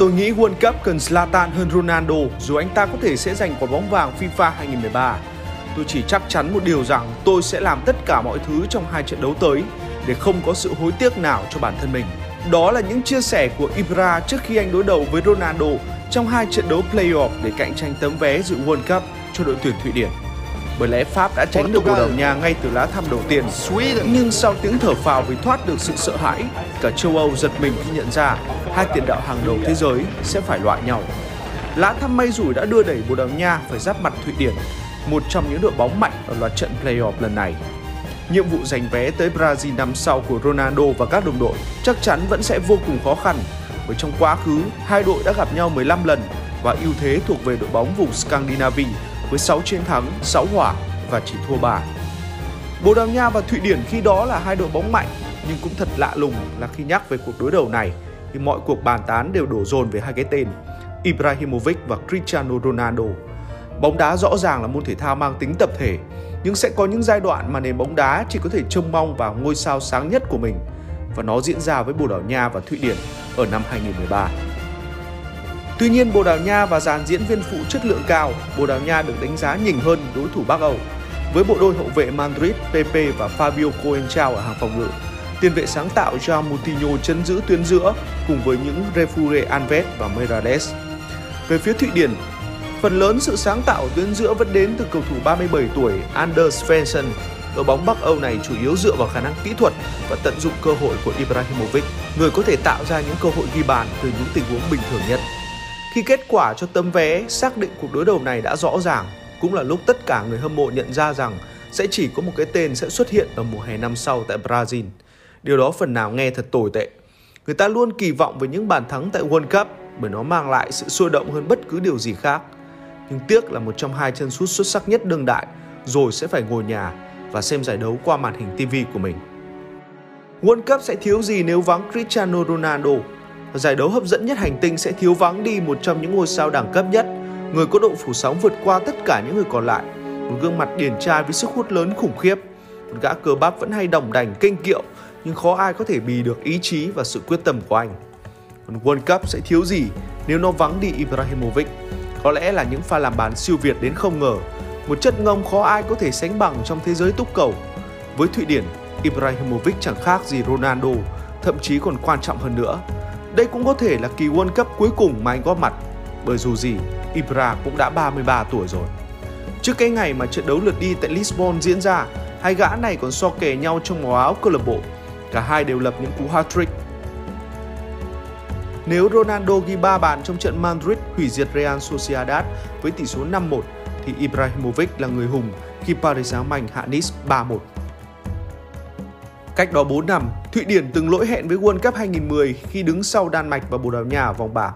Tôi nghĩ World Cup cần Zlatan hơn Ronaldo, dù anh ta có thể sẽ giành quả bóng vàng FIFA 2013. Tôi chỉ chắc chắn một điều rằng tôi sẽ làm tất cả mọi thứ trong hai trận đấu tới để không có sự hối tiếc nào cho bản thân mình. Đó là những chia sẻ của Ibra trước khi anh đối đầu với Ronaldo trong hai trận đấu playoff để cạnh tranh tấm vé dự World Cup cho đội tuyển Thụy Điển. Bởi lẽ Pháp đã tránh được Bồ Đào Nha ngay từ lá thăm đầu tiên. Nhưng sau tiếng thở phào vì thoát được sự sợ hãi, cả châu Âu giật mình khi nhận ra hai tiền đạo hàng đầu thế giới sẽ phải loại nhau. Lá thăm may rủi đã đưa đẩy Bồ Đào Nha phải giáp mặt Thụy Điển, một trong những đội bóng mạnh ở loạt trận playoff lần này. Nhiệm vụ giành vé tới Brazil năm sau của Ronaldo và các đồng đội chắc chắn vẫn sẽ vô cùng khó khăn bởi trong quá khứ hai đội đã gặp nhau 15 lần và ưu thế thuộc về đội bóng vùng Scandinavia với 6 chiến thắng, 6 hòa và chỉ thua 3. Bồ Đào Nha và Thụy Điển khi đó là hai đội bóng mạnh nhưng cũng thật lạ lùng là khi nhắc về cuộc đối đầu này thì mọi cuộc bàn tán đều đổ dồn về hai cái tên Ibrahimovic và Cristiano Ronaldo. Bóng đá rõ ràng là môn thể thao mang tính tập thể, nhưng sẽ có những giai đoạn mà nền bóng đá chỉ có thể trông mong vào ngôi sao sáng nhất của mình và nó diễn ra với Bồ Đào Nha và Thụy Điển ở năm 2013. Tuy nhiên, Bồ Đào Nha và dàn diễn viên phụ chất lượng cao, Bồ Đào Nha được đánh giá nhỉnh hơn đối thủ Bắc Âu. Với bộ đôi hậu vệ Madrid, Pepe và Fabio Coentrao ở hàng phòng ngự, tiền vệ sáng tạo Joao Moutinho chấn giữ tuyến giữa cùng với những Refure Alves và Merades. Về phía Thụy Điển, phần lớn sự sáng tạo tuyến giữa vẫn đến từ cầu thủ 37 tuổi Anders Svensson. Đội bóng Bắc Âu này chủ yếu dựa vào khả năng kỹ thuật và tận dụng cơ hội của Ibrahimovic, người có thể tạo ra những cơ hội ghi bàn từ những tình huống bình thường nhất. Khi kết quả cho tấm vé xác định cuộc đối đầu này đã rõ ràng, cũng là lúc tất cả người hâm mộ nhận ra rằng sẽ chỉ có một cái tên sẽ xuất hiện ở mùa hè năm sau tại Brazil. Điều đó phần nào nghe thật tồi tệ. Người ta luôn kỳ vọng về những bàn thắng tại World Cup bởi nó mang lại sự sôi động hơn bất cứ điều gì khác. Nhưng tiếc là một trong hai chân sút xuất sắc nhất đương đại rồi sẽ phải ngồi nhà và xem giải đấu qua màn hình TV của mình. World Cup sẽ thiếu gì nếu vắng Cristiano Ronaldo? Giải đấu hấp dẫn nhất hành tinh sẽ thiếu vắng đi một trong những ngôi sao đẳng cấp nhất, người có độ phủ sóng vượt qua tất cả những người còn lại. Một gương mặt điển trai với sức hút lớn khủng khiếp. Một gã cơ bắp vẫn hay đồng đành kênh kiệu, nhưng khó ai có thể bì được ý chí và sự quyết tâm của anh. Còn World Cup sẽ thiếu gì nếu nó vắng đi Ibrahimovic? Có lẽ là những pha làm bàn siêu việt đến không ngờ, một chất ngông khó ai có thể sánh bằng trong thế giới túc cầu. Với Thụy Điển, Ibrahimovic chẳng khác gì Ronaldo, thậm chí còn quan trọng hơn nữa. Đây cũng có thể là kỳ World Cup cuối cùng mà anh góp mặt, bởi dù gì, Ibra cũng đã 33 tuổi rồi. Trước cái ngày mà trận đấu lượt đi tại Lisbon diễn ra, hai gã này còn so kè nhau trong màu áo câu lạc bộ. Cả hai đều lập những cú hat-trick. Nếu Ronaldo ghi 3 bàn trong trận Madrid hủy diệt Real Sociedad với tỷ số 5-1 thì Ibrahimovic là người hùng khi Paris Saint-Germain hạ Nice 3-1. Cách đó 4 năm, Thụy Điển từng lỗi hẹn với World Cup 2010 khi đứng sau Đan Mạch và Bồ Đào Nha ở vòng bảng.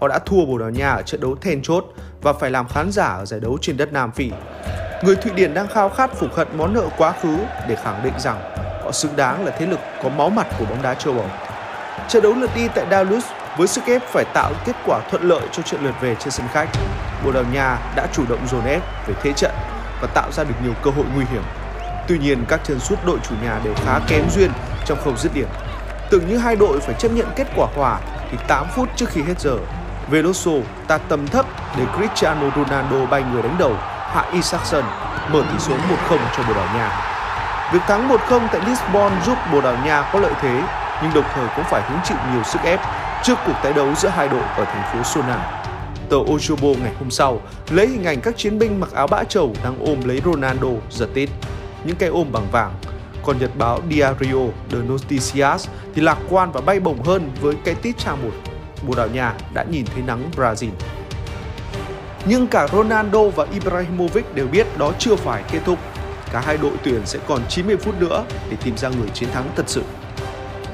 Họ đã thua Bồ Đào Nha ở trận đấu then chốt và phải làm khán giả ở giải đấu trên đất Nam Phi. Người Thụy Điển đang khao khát phục hận món nợ quá khứ để khẳng định rằng họ xứng đáng là thế lực có máu mặt của bóng đá châu Âu. Trận đấu lượt đi tại Dallas với sức ép phải tạo kết quả thuận lợi cho trận lượt về trên sân khách. Bồ Đào Nha đã chủ động dồn ép về thế trận và tạo ra được nhiều cơ hội nguy hiểm. Tuy nhiên, các chân sút đội chủ nhà đều khá kém duyên trong khâu dứt điểm. Tưởng như hai đội phải chấp nhận kết quả hòa thì 8 phút trước khi hết giờ, Veloso tạt tầm thấp để Cristiano Ronaldo bay người đánh đầu hạ Isaacson mở tỷ số 1-0 cho Bồ Đào Nha. Việc thắng 1-0 tại Lisbon giúp Bồ Đào Nha có lợi thế nhưng đồng thời cũng phải hứng chịu nhiều sức ép trước cuộc tái đấu giữa hai đội ở thành phố Sona. Tờ Ojobo ngày hôm sau lấy hình ảnh các chiến binh mặc áo bã trầu đang ôm lấy Ronaldo giật tít, những cái ôm bằng vàng. Còn nhật báo Diario de Noticias thì lạc quan và bay bổng hơn với cái tít trang một. Bồ Đào Nha đã nhìn thấy nắng Brazil. Nhưng cả Ronaldo và Ibrahimovic đều biết đó chưa phải kết thúc. Cả hai đội tuyển sẽ còn 90 phút nữa để tìm ra người chiến thắng thật sự.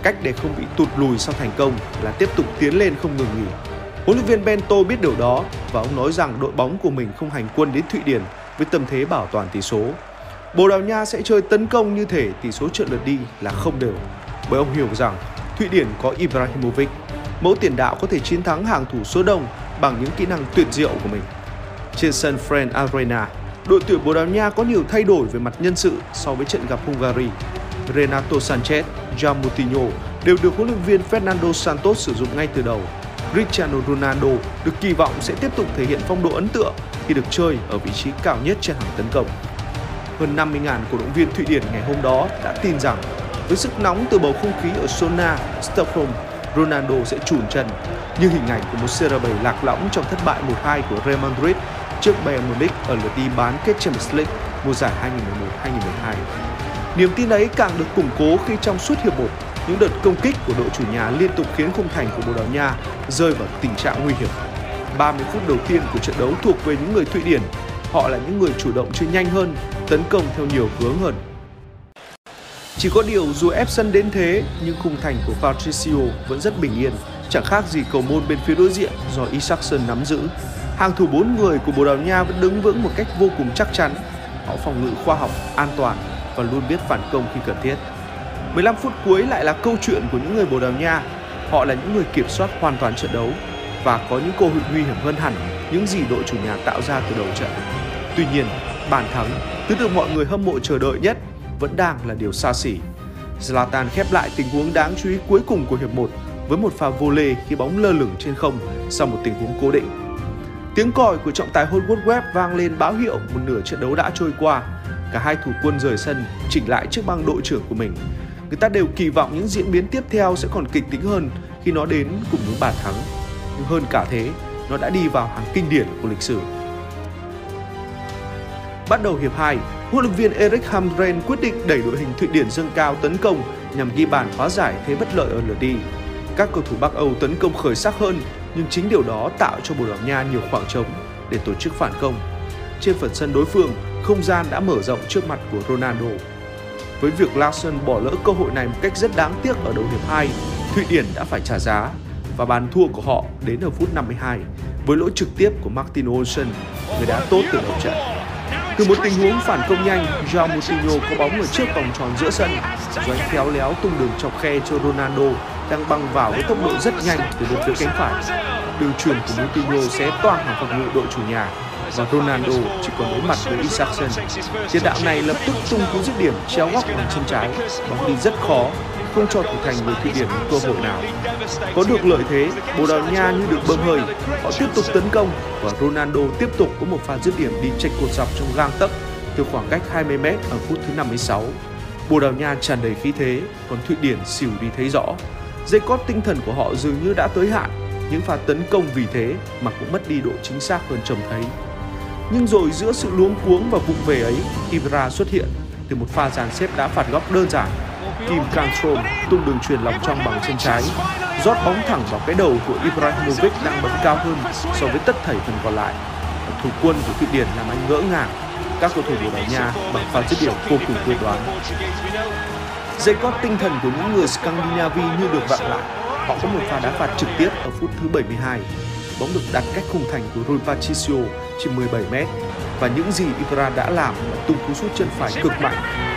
Cách để không bị tụt lùi sau thành công là tiếp tục tiến lên không ngừng nghỉ. Huấn luyện viên Bento biết điều đó và ông nói rằng đội bóng của mình không hành quân đến Thụy Điển với tâm thế bảo toàn tỷ số. Bồ Đào Nha sẽ chơi tấn công như thể tỷ số trận lượt đi là không đều. Bởi ông hiểu rằng Thụy Điển có Ibrahimovic, mẫu tiền đạo có thể chiến thắng hàng thủ số đông bằng những kỹ năng tuyệt diệu của mình. Trên sân Friend Arena, đội tuyển Bồ Đào Nha có nhiều thay đổi về mặt nhân sự so với trận gặp Hungary. Renato Sanchez, João Moutinho đều được huấn luyện viên Fernando Santos sử dụng ngay từ đầu. Cristiano Ronaldo được kỳ vọng sẽ tiếp tục thể hiện phong độ ấn tượng khi được chơi ở vị trí cao nhất trên hàng tấn công. Hơn 50.000 cổ động viên Thụy Điển ngày hôm đó đã tin rằng với sức nóng từ bầu không khí ở Sona, Stockholm, Ronaldo sẽ chùn chân như hình ảnh của một CR7 lạc lõng trong thất bại 1-2 của Real Madrid trước Bayern Munich ở lượt đi bán kết Champions League mùa giải 2011-2012. Niềm tin ấy càng được củng cố khi trong suốt hiệp 1, những đợt công kích của đội chủ nhà liên tục khiến khung thành của Bồ Đào Nha rơi vào tình trạng nguy hiểm. 30 phút đầu tiên của trận đấu thuộc về những người Thụy Điển. Họ là những người chủ động chơi nhanh hơn, tấn công theo nhiều hướng hơn. Chỉ có điều dù ép sân đến thế, nhưng khung thành của Patricio vẫn rất bình yên, chẳng khác gì cầu môn bên phía đối diện do Isaacson nắm giữ. Hàng thủ bốn người của Bồ Đào Nha vẫn đứng vững một cách vô cùng chắc chắn. Họ phòng ngự khoa học, an toàn và luôn biết phản công khi cần thiết. 15 phút cuối lại là câu chuyện của những người Bồ Đào Nha. Họ là những người kiểm soát hoàn toàn trận đấu và có những cơ hội nguy hiểm hơn hẳn những gì đội chủ nhà tạo ra từ đầu trận. Tuy nhiên, bàn thắng, thứ được mọi người hâm mộ chờ đợi nhất vẫn đang là điều xa xỉ. Zlatan khép lại tình huống đáng chú ý cuối cùng của hiệp 1 với một pha vô lê khi bóng lơ lửng trên không sau một tình huống cố định. Tiếng còi của trọng tài Hollywood Web vang lên báo hiệu một nửa trận đấu đã trôi qua. Cả hai thủ quân rời sân, chỉnh lại chiếc băng đội trưởng của mình. Người ta đều kỳ vọng những diễn biến tiếp theo sẽ còn kịch tính hơn khi nó đến cùng những bàn thắng. Nhưng hơn cả thế, nó đã đi vào hàng kinh điển của lịch sử. Bắt đầu hiệp 2, huấn luyện viên Erik Hamren quyết định đẩy đội hình Thụy Điển dâng cao tấn công nhằm ghi bàn hóa giải thế bất lợi ở lượt đi. Các cầu thủ Bắc Âu tấn công khởi sắc hơn, nhưng chính điều đó tạo cho Bồ Đào Nha nhiều khoảng trống để tổ chức phản công. Trên phần sân đối phương, không gian đã mở rộng trước mặt của Ronaldo. Với việc Larsen bỏ lỡ cơ hội này một cách rất đáng tiếc ở đầu hiệp 2, Thụy Điển đã phải trả giá và bàn thua của họ đến ở phút 52 với lỗi trực tiếp của Martin Olsen, người đã tốt từ đầu trận. Từ một tình huống phản công nhanh, Joao Moutinho có bóng ở trước vòng tròn giữa sân, rồi anh khéo léo tung đường chọc khe cho Ronaldo đang băng vào với tốc độ rất nhanh từ bên phía cánh phải. Đường truyền của Moutinho sẽ toang hàng phòng ngự đội chủ nhà và Ronaldo chỉ còn đối mặt với Isaacson. Tiền đạo này lập tức tung cú dứt điểm chéo góc bằng chân trái, bóng đi rất khó, không cho thủ thành người Thụy Điển một cơ hội nào. Có được lợi thế, Bồ Đào Nha như được bơm hơi, họ tiếp tục tấn công và Ronaldo tiếp tục có một pha dứt điểm đi chệch cột dọc trong gang tấc từ khoảng cách 20 m ở phút thứ 56. Bồ Đào Nha tràn đầy khí thế, còn Thụy Điển xỉu đi thấy rõ. Dây cót tinh thần của họ dường như đã tới hạn, những pha tấn công vì thế mà cũng mất đi độ chính xác hơn trông thấy. Nhưng rồi giữa sự luống cuống và vụng về ấy, Ibra xuất hiện từ một pha dàn xếp đá phạt góc đơn giản. Kim Kangstrom tung đường truyền lòng trong bằng chân trái, rót bóng thẳng vào cái đầu của Ibrahimovic đang bật cao hơn so với tất thảy phần còn lại. Thủ quân của Thụy Điển làm anh ngỡ ngàng các cầu thủ Bồ Đào Nha bằng pha dứt điểm vô cùng quyết đoán. Dây cót tinh thần của những người Scandinavi như được vặn lại. Họ có một pha đá phạt trực tiếp ở phút thứ 72 bóng được đặt cách khung thành của Rui Patricio chỉ 17 m và những gì Ibra đã làm là tung cú sút chân phải cực mạnh,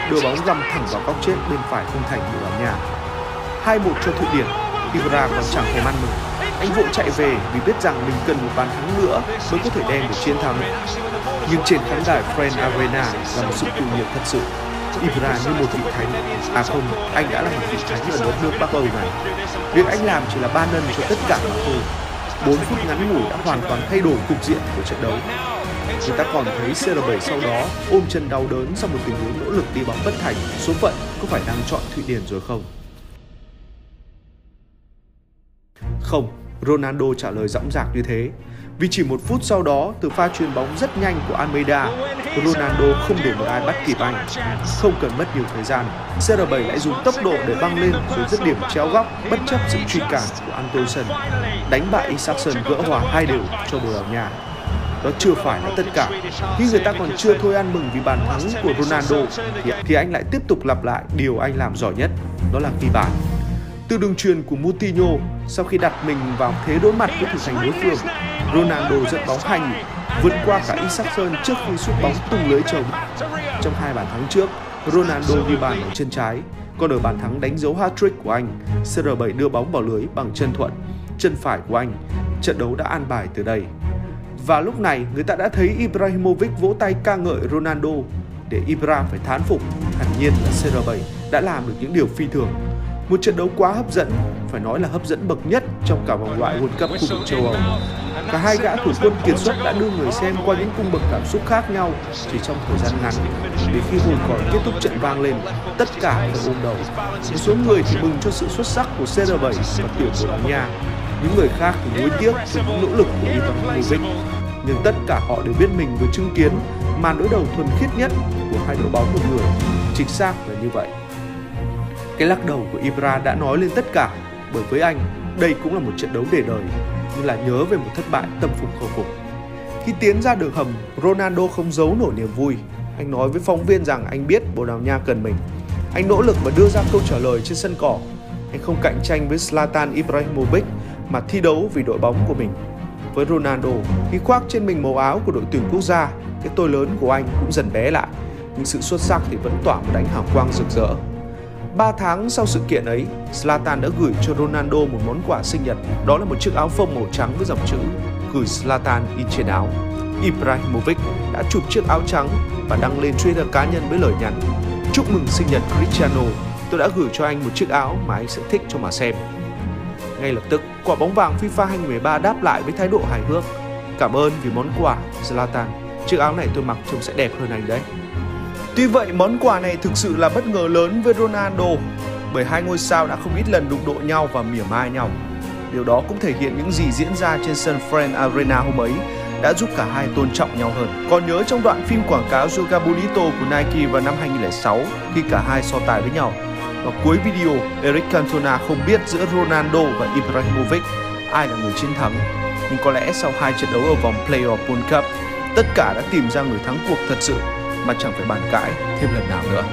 đưa bóng găm thẳng vào góc chết bên phải khung thành đội bóng nhà. 2-1 cho Thụy Điển, Ibra còn chẳng thèm ăn mừng. Anh vội chạy về vì biết rằng mình cần một bàn thắng nữa mới có thể đem được chiến thắng. Nhưng trên khán đài Friend Arena là một sự cuồng nhiệt thật sự. Ibra như một vị thánh. À không, anh đã là một vị thánh ở đất nước Bắc Âu này. Việc anh làm chỉ là ba nâng cho tất cả mà thôi 4 phút ngắn ngủi đã hoàn toàn thay đổi cục diện của trận đấu. Người ta còn thấy CR7 sau đó ôm chân đau đớn sau một tình huống nỗ lực đi bóng bất thành. Số phận có phải đang chọn Thụy Điển rồi không? Không, Ronaldo trả lời dõng dạc như thế. Vì chỉ một phút sau đó, từ pha chuyền bóng rất nhanh của Almeida, Ronaldo không để một ai bắt kịp anh. Không cần mất nhiều thời gian, CR7 lại dùng tốc độ để băng lên rồi dứt điểm chéo góc bất chấp sự truy cản của Antolsen. Đánh bại Isaacson gỡ hòa hai đều cho Bồ Đào Nha. Đó chưa phải là tất cả. Khi người ta còn chưa thôi ăn mừng vì bàn thắng của Ronaldo thì, thì anh lại tiếp tục lặp lại điều anh làm giỏi nhất, đó là ghi bàn. Từ đường truyền của Moutinho, sau khi đặt mình vào thế đối mặt với thủ thành đối phương, Ronaldo dẫn bóng hành vượt qua cả Isaacson trước khi sút bóng tung lưới trống. Trong hai bàn thắng trước, Ronaldo ghi bàn ở chân trái, còn ở bàn thắng đánh dấu hat-trick của anh, CR7 đưa bóng vào lưới bằng chân thuận, chân phải của anh. Trận đấu đã an bài từ đây. Và lúc này, người ta đã thấy Ibrahimovic vỗ tay ca ngợi Ronaldo để Ibra phải thán phục. Hẳn nhiên là CR7 đã làm được những điều phi thường Một trận đấu quá hấp dẫn, phải nói là hấp dẫn bậc nhất trong cả vòng loại World Cup khu vực châu Âu. Cả hai gã thủ quân kiệt xuất đã đưa người xem qua những cung bậc cảm xúc khác nhau chỉ trong thời gian ngắn. Để khi hồi còi kết thúc trận vang lên, tất cả phải ôm đầu. Một số người thì mừng cho sự xuất sắc của CR7 và tuyển Bồ Đào Nha. Những người khác thì nuối tiếc cho những nỗ lực của Ibrahimovic. Nhưng tất cả họ đều biết mình vừa chứng kiến màn đối đầu thuần khiết nhất của hai đội bóng một người. Chính xác là như vậy. Cái lắc đầu của Ibra đã nói lên tất cả bởi với anh đây cũng là một trận đấu để đời như là nhớ về một thất bại tâm phục khẩu phục. Khi tiến ra đường hầm, Ronaldo không giấu nổi niềm vui. Anh nói với phóng viên rằng anh biết Bồ Đào Nha cần mình. Anh nỗ lực và đưa ra câu trả lời trên sân cỏ. Anh không cạnh tranh với Zlatan Ibrahimovic mà thi đấu vì đội bóng của mình. Với Ronaldo, khi khoác trên mình màu áo của đội tuyển quốc gia, cái tôi lớn của anh cũng dần bé lại. Nhưng sự xuất sắc thì vẫn tỏa một ánh hào quang rực rỡ. 3 tháng sau sự kiện ấy, Zlatan đã gửi cho Ronaldo một món quà sinh nhật, đó là một chiếc áo phông màu trắng với dòng chữ gửi Zlatan in trên áo. Ibrahimovic đã chụp chiếc áo trắng và đăng lên Twitter cá nhân với lời nhắn Chúc mừng sinh nhật Cristiano, tôi đã gửi cho anh một chiếc áo mà anh sẽ thích cho mà xem. Ngay lập tức, quả bóng vàng FIFA 2013 đáp lại với thái độ hài hước. Cảm ơn vì món quà, Zlatan. Chiếc áo này tôi mặc trông sẽ đẹp hơn anh đấy. Tuy vậy, món quà này thực sự là bất ngờ lớn với Ronaldo bởi hai ngôi sao đã không ít lần đụng độ nhau và mỉa mai nhau. Điều đó cũng thể hiện những gì diễn ra trên sân Friend Arena hôm ấy đã giúp cả hai tôn trọng nhau hơn. Còn nhớ trong đoạn phim quảng cáo Yoga Bonito của Nike vào năm 2006 khi cả hai so tài với nhau. Và cuối video, Eric Cantona không biết giữa Ronaldo và Ibrahimovic ai là người chiến thắng. Nhưng có lẽ sau hai trận đấu ở vòng Playoff World Cup, tất cả đã tìm ra người thắng cuộc thật sự mà chẳng phải bàn cãi thêm lần nào nữa.